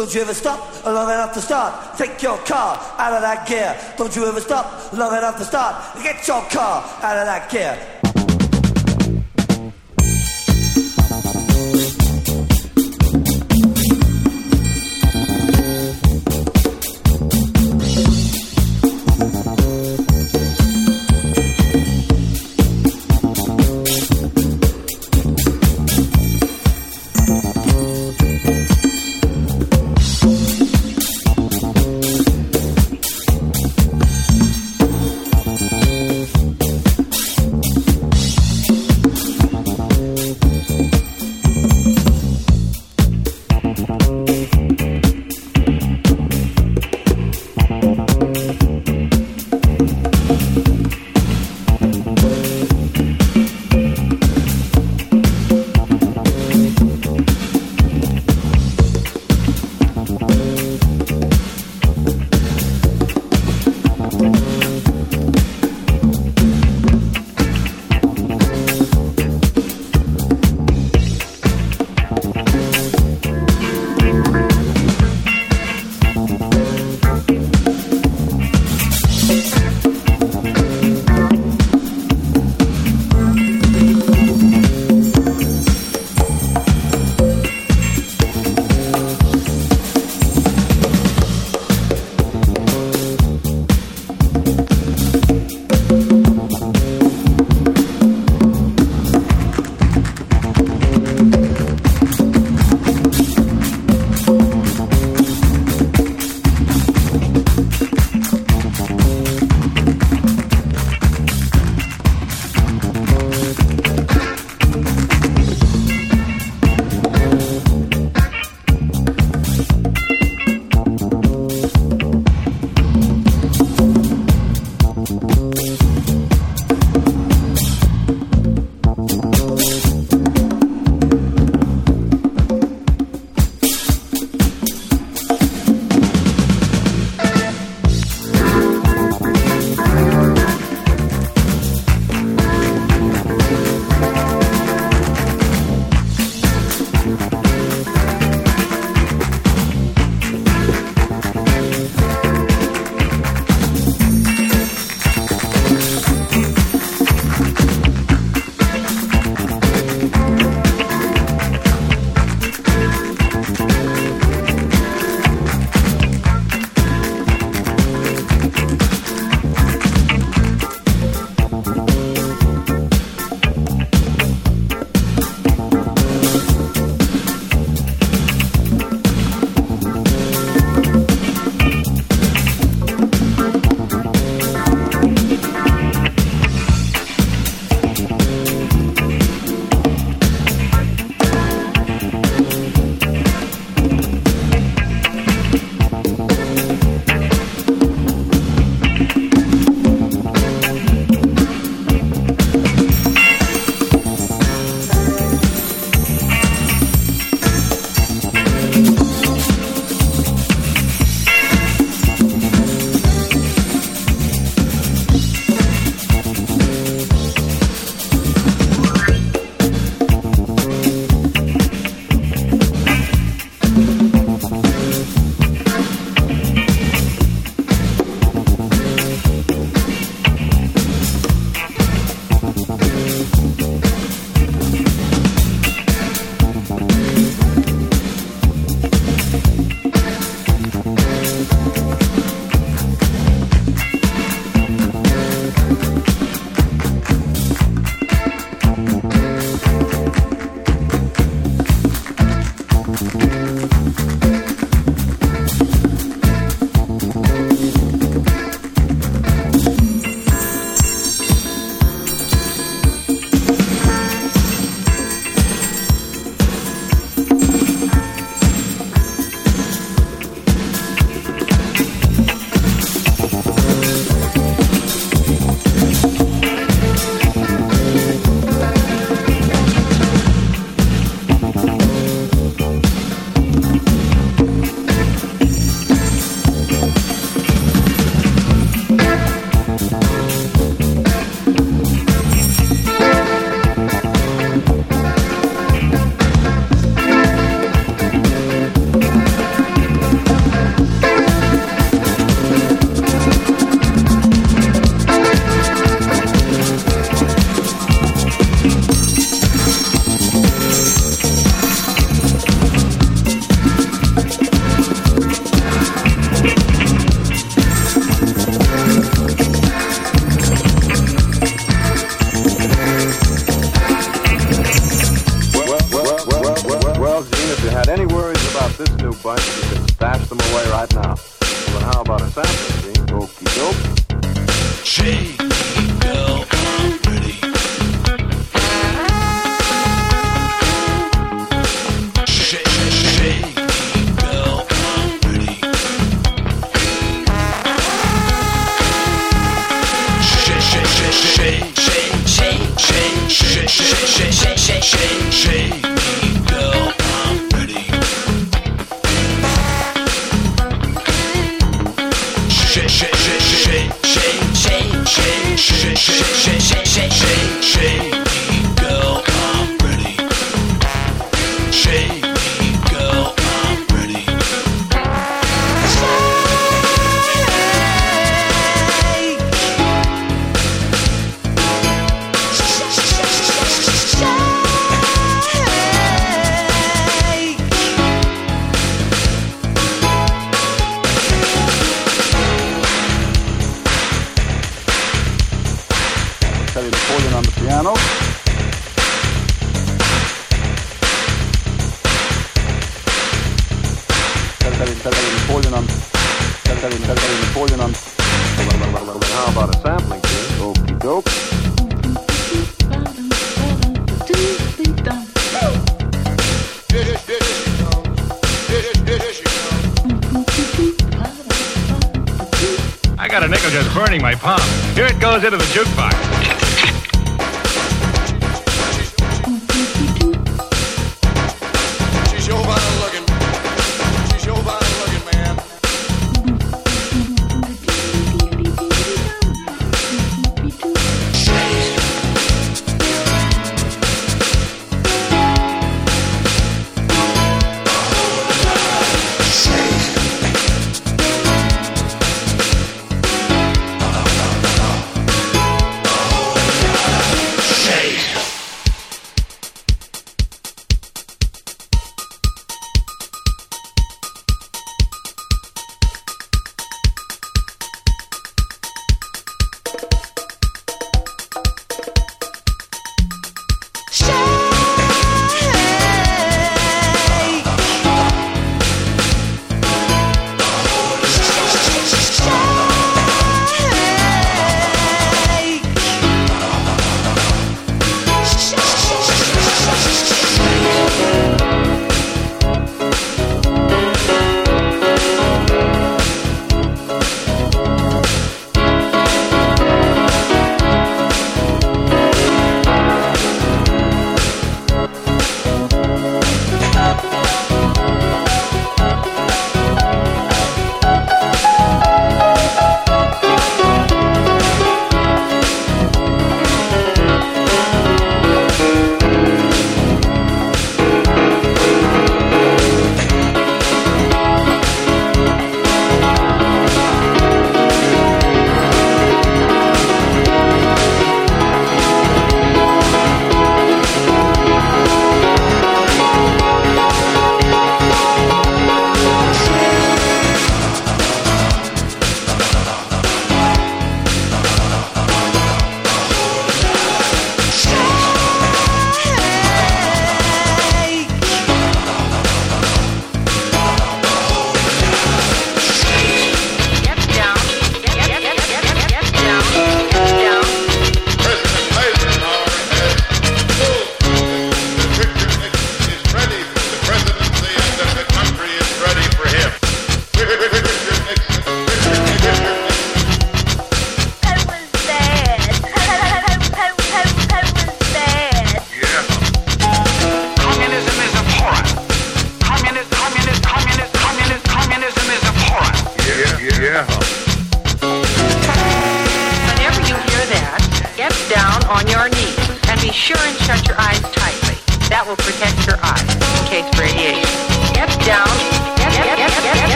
Don't you ever stop long enough to start. Take your car out of that gear. Don't you ever stop long enough to start. Get your car out of that gear.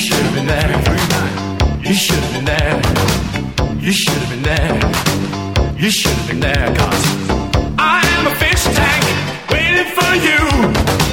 should've been there. You should've been there. You should've been there. You should've been there. Cause I am a fish tank waiting for you.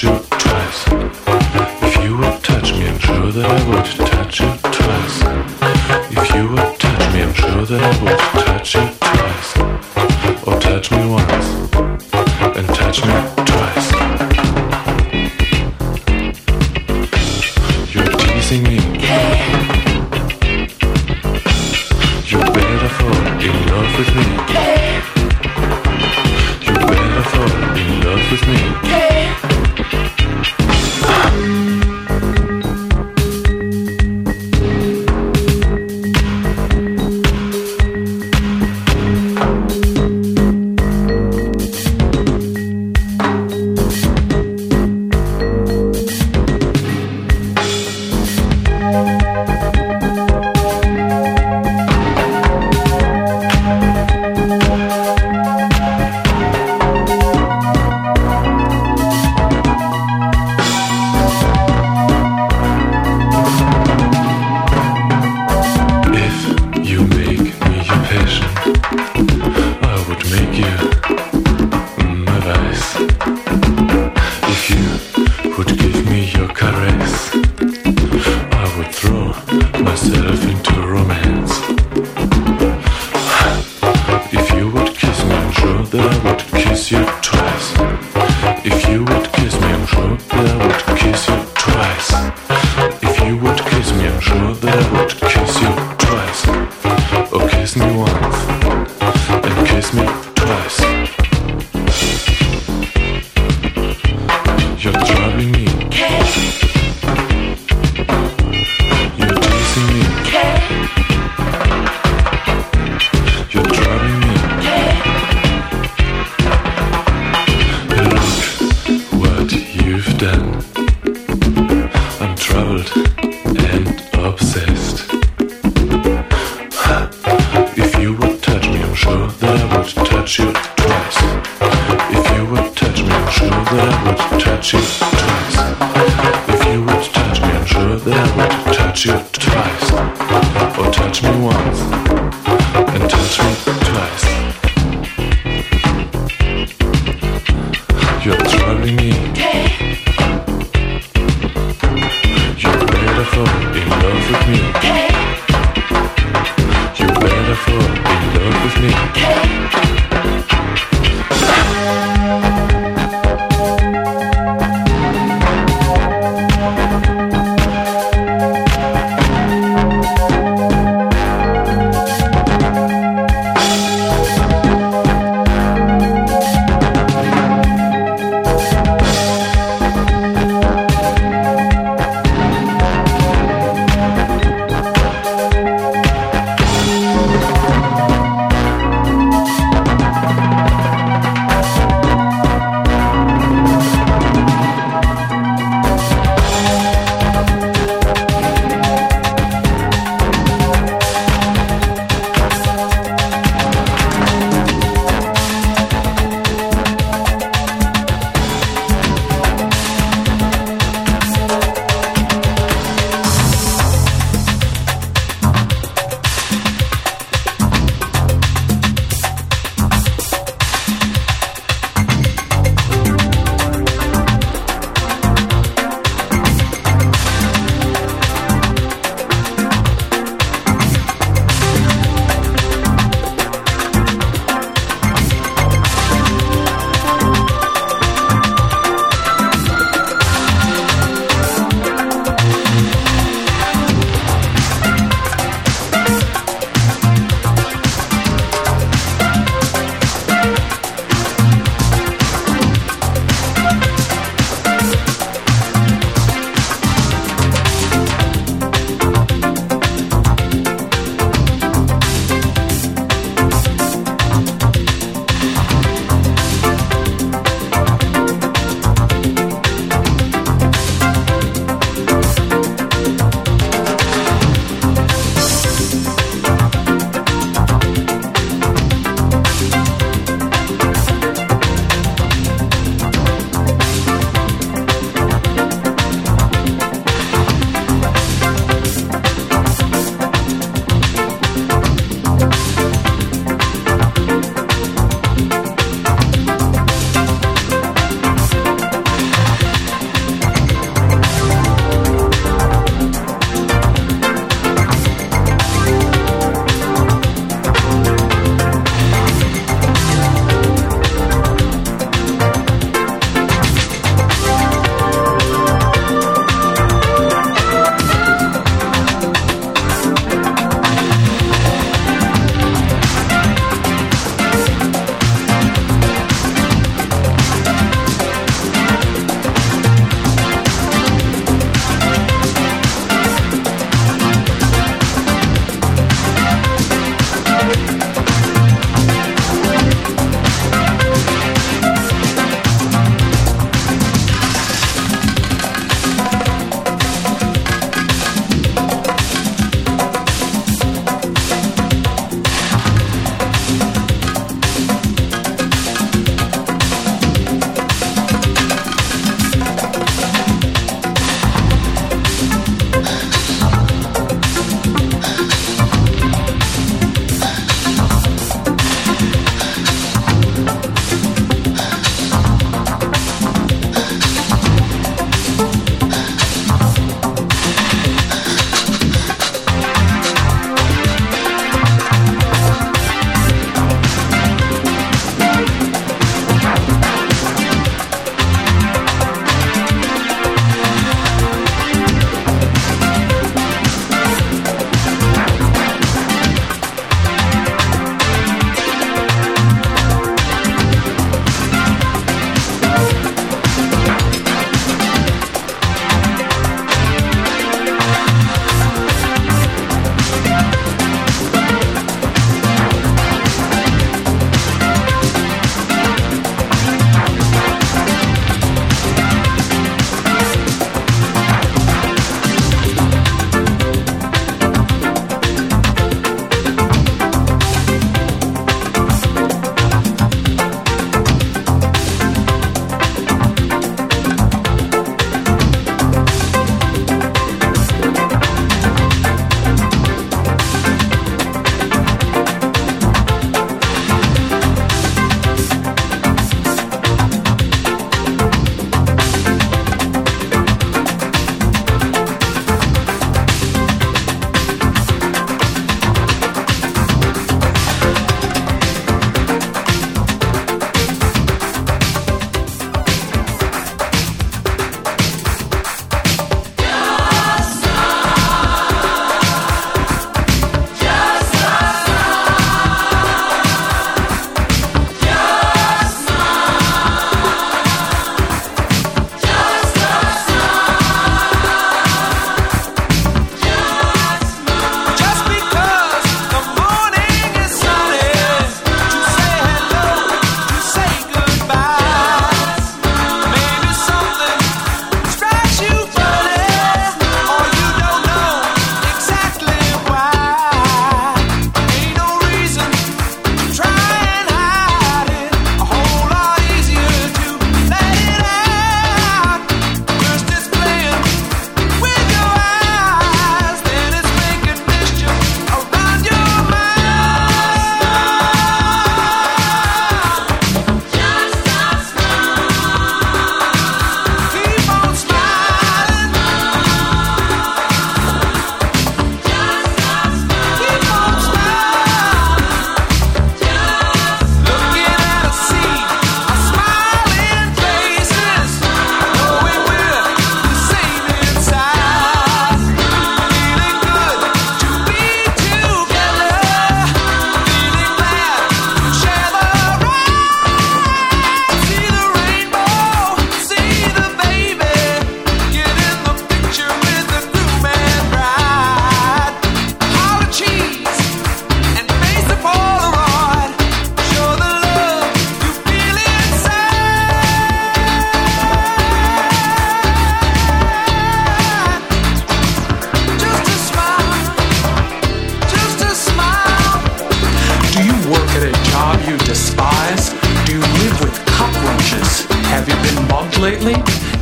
to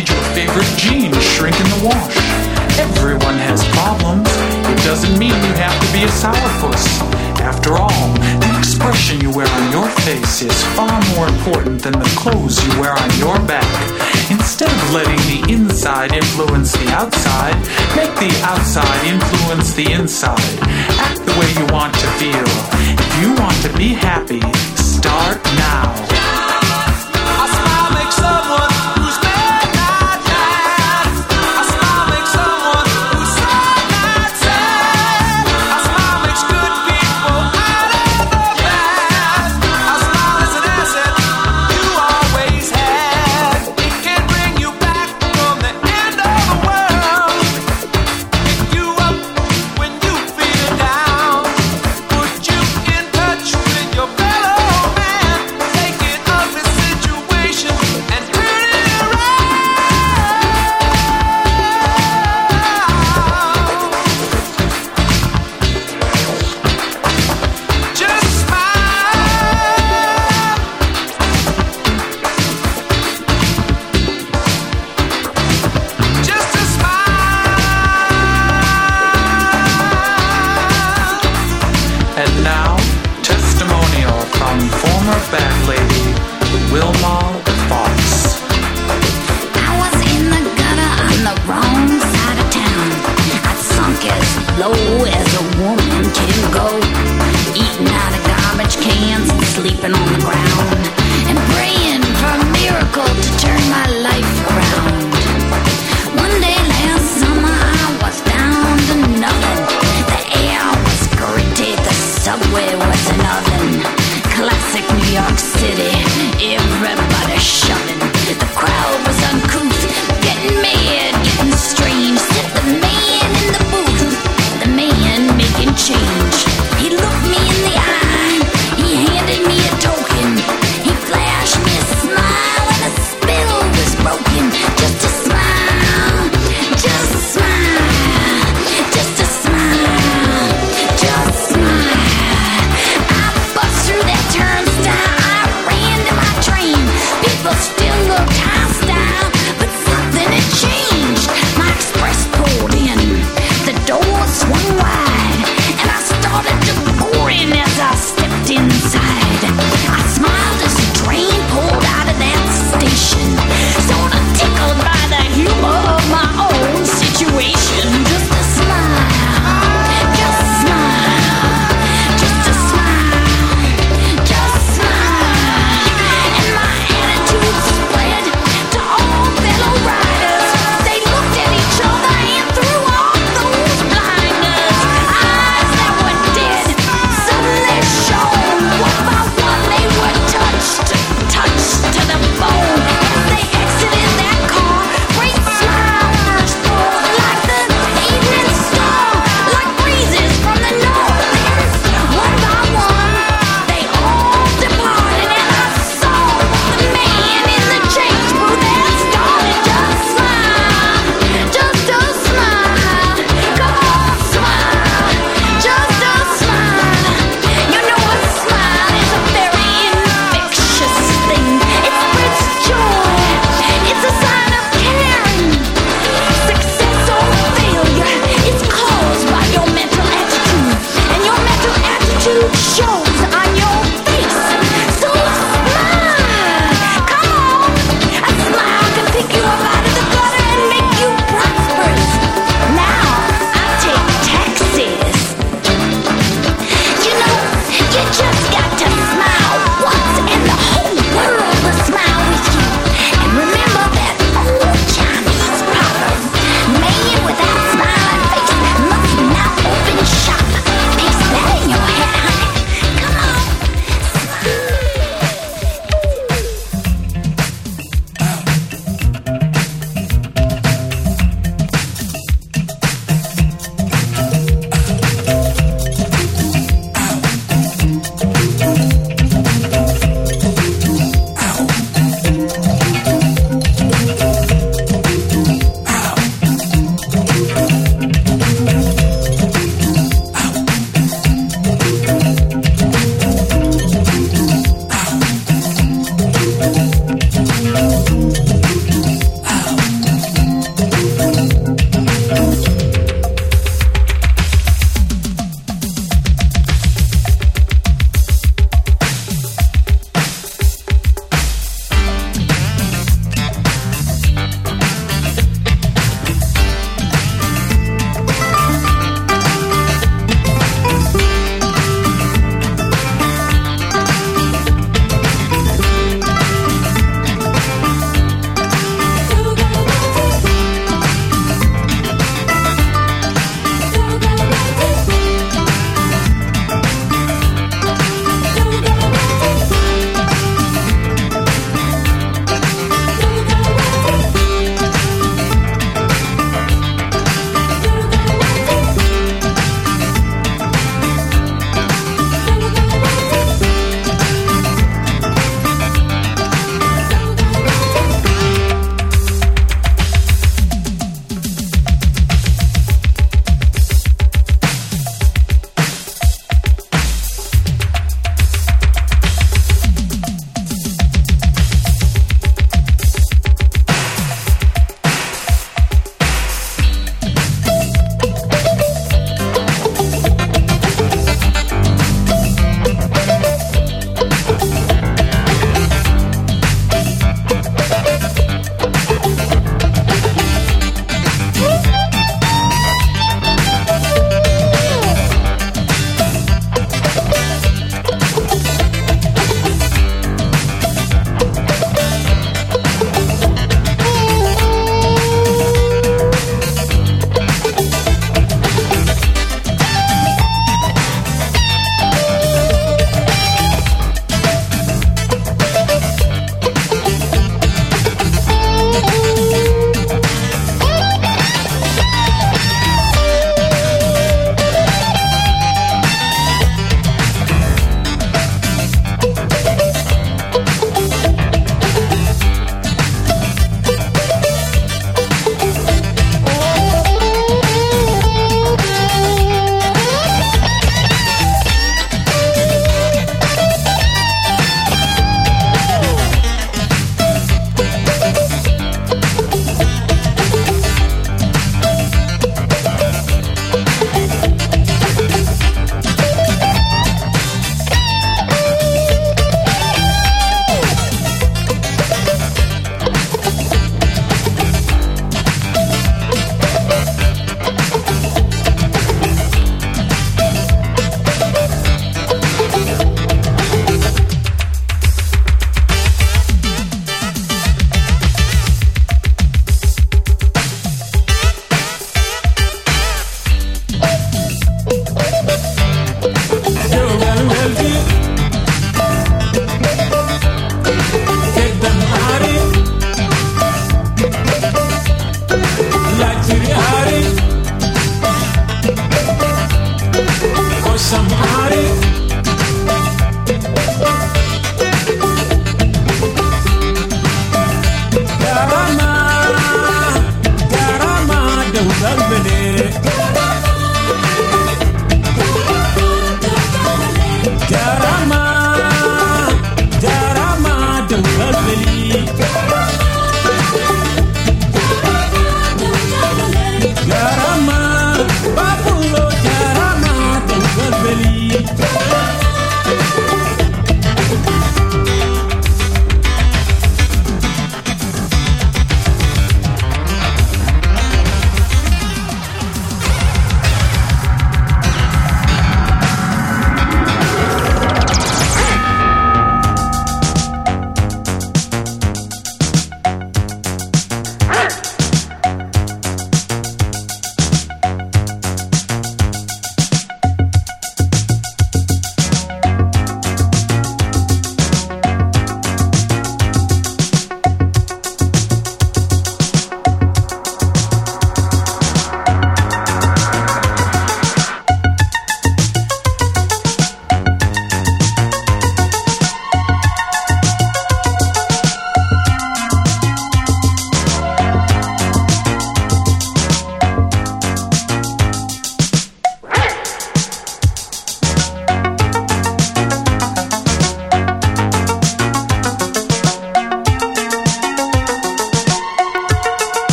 Did your favorite jeans shrink in the wash? Everyone has problems. It doesn't mean you have to be a sourpuss. After all, the expression you wear on your face is far more important than the clothes you wear on your back. Instead of letting the inside influence the outside, make the outside influence the inside. Act the way you want to feel. If you want to be happy, start now.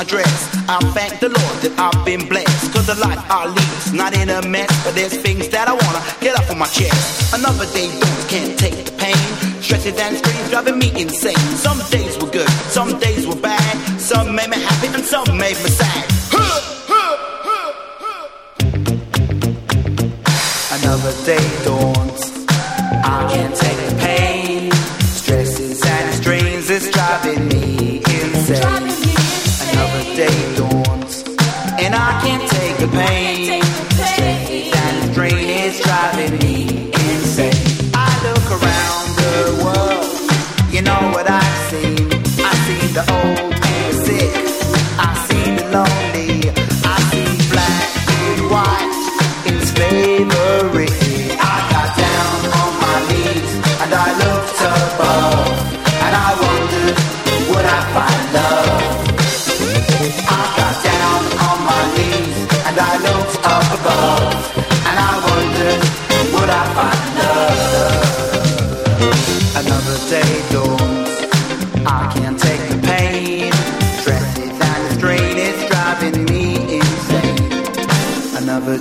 I dress. I thank the Lord that I've been blessed. Cause the life I lead's not in a mess. But there's things that I wanna get off of my chest. Another day don't can't take the pain. Stresses and screams driving me insane. Some days were good, some days were bad. Some made me happy and some made me sad. Another day dawns. I can't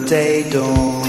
day dawns.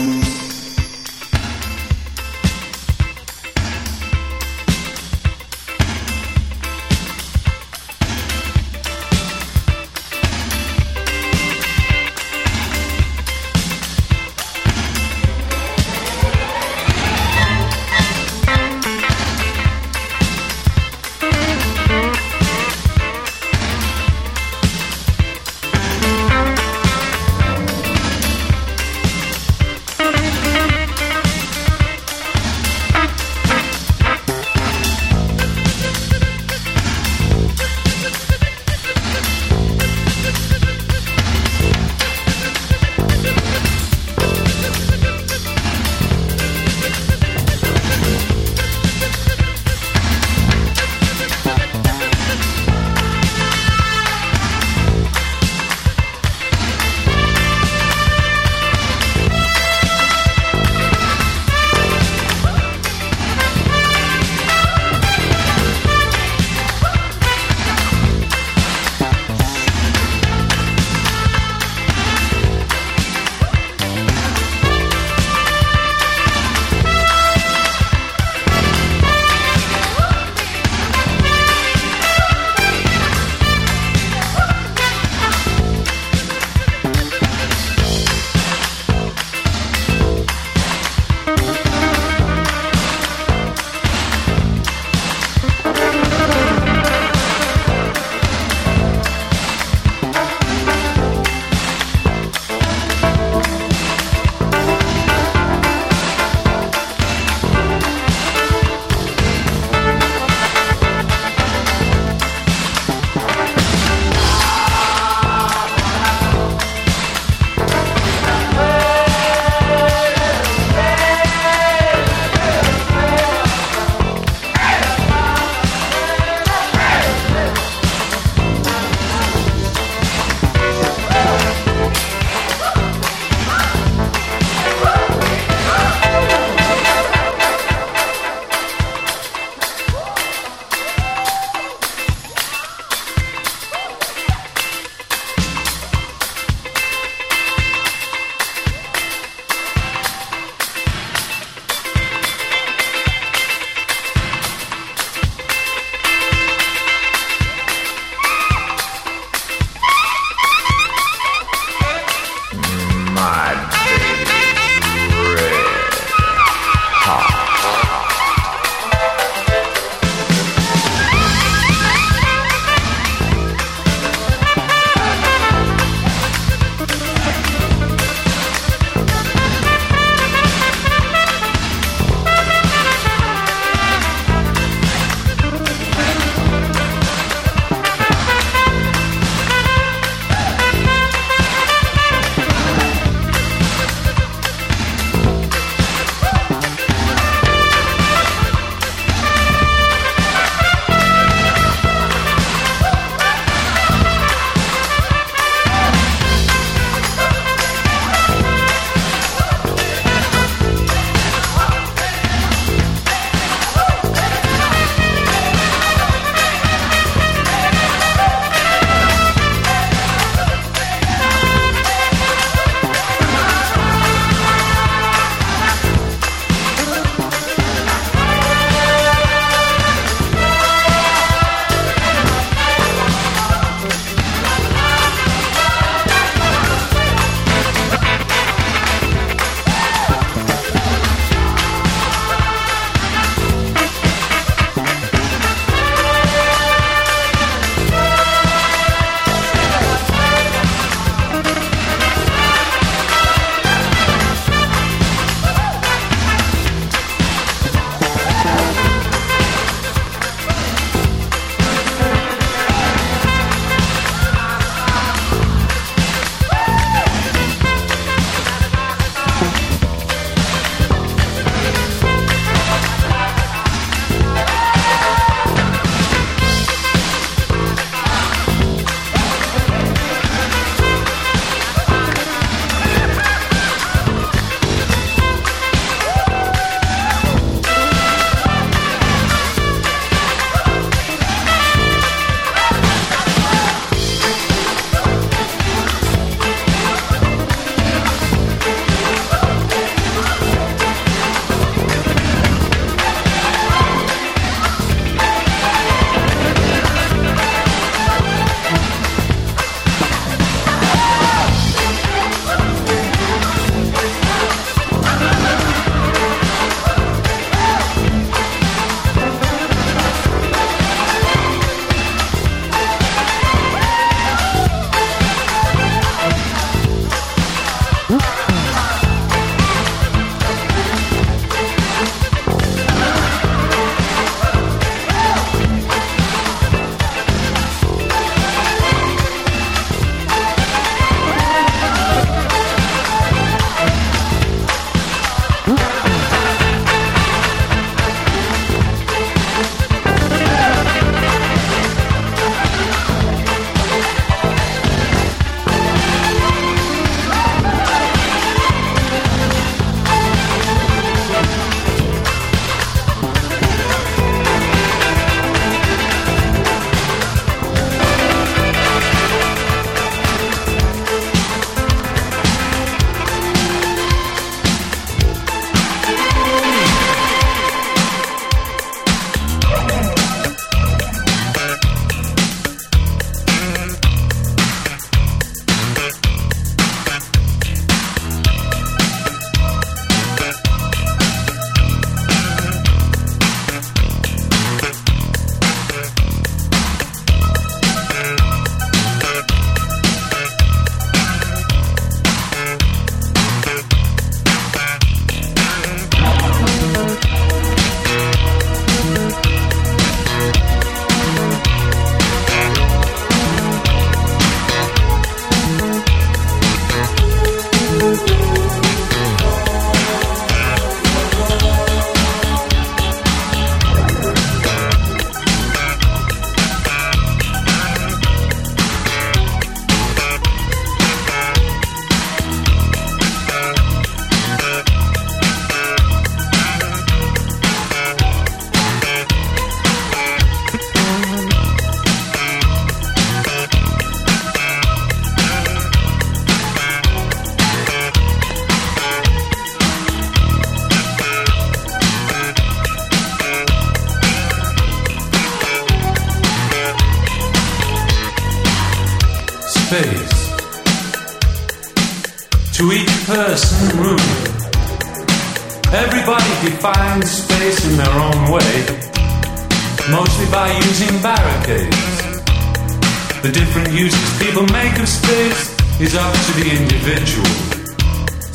Make of space is up to the individual.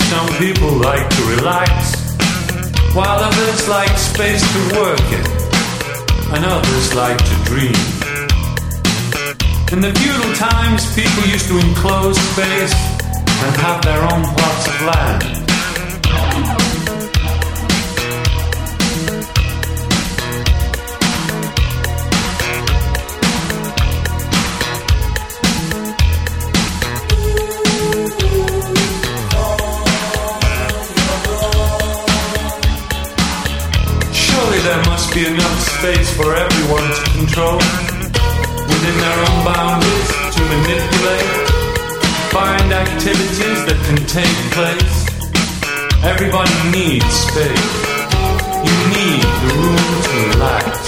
Some people like to relax, while others like space to work in, and others like to dream. In the feudal times, people used to enclose space and have their own plots of land. Be enough space for everyone to control within their own boundaries to manipulate, find activities that can take place. Everybody needs space. You need the room to relax.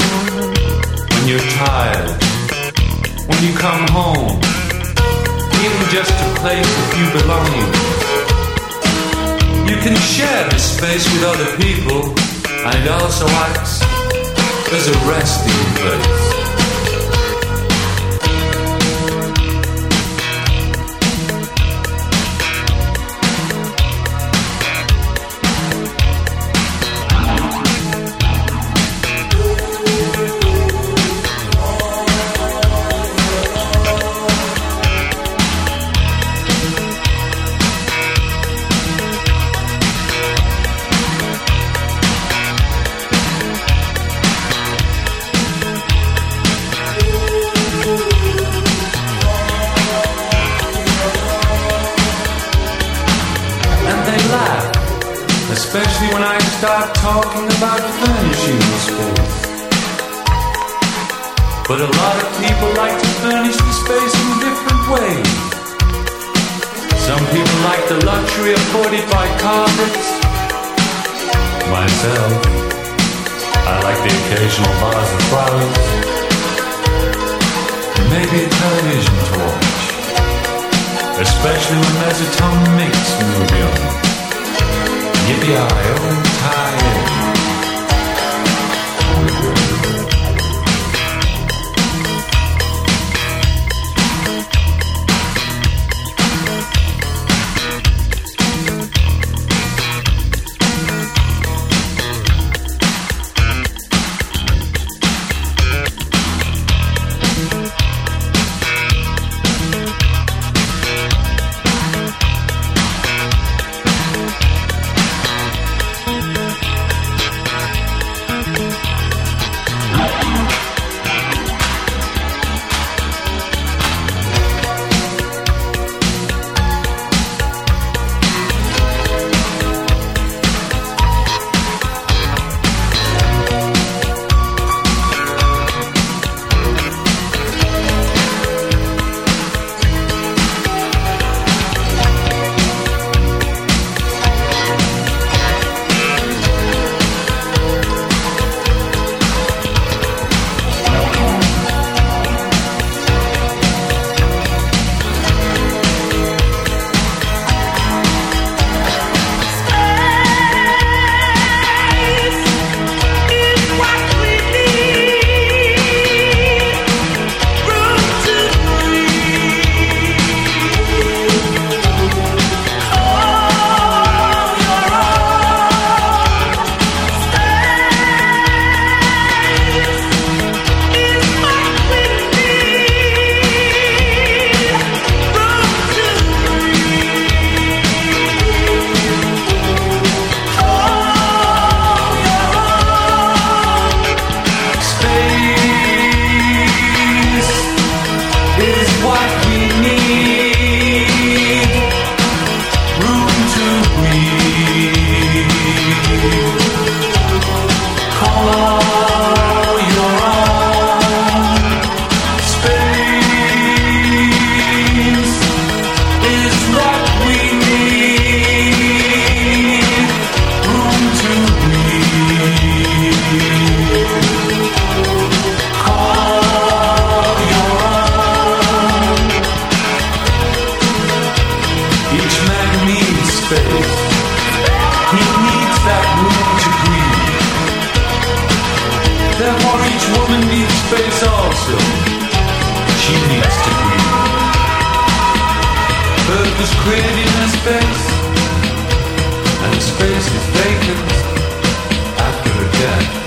When you're tired, when you come home, even just a place a few belongings. You can share this space with other people, and it also acts as a resting place. Start talking about furnishing the space. But a lot of people like to furnish the space in different ways. Some people like the luxury afforded by carpets. Myself, I like the occasional vase of flowers. Maybe a television to watch especially when there's a Tom Mix movie on. Yippee-i-oh, tie for each woman needs space also. She needs to breathe. Earth was created in space, and space is vacant after a death.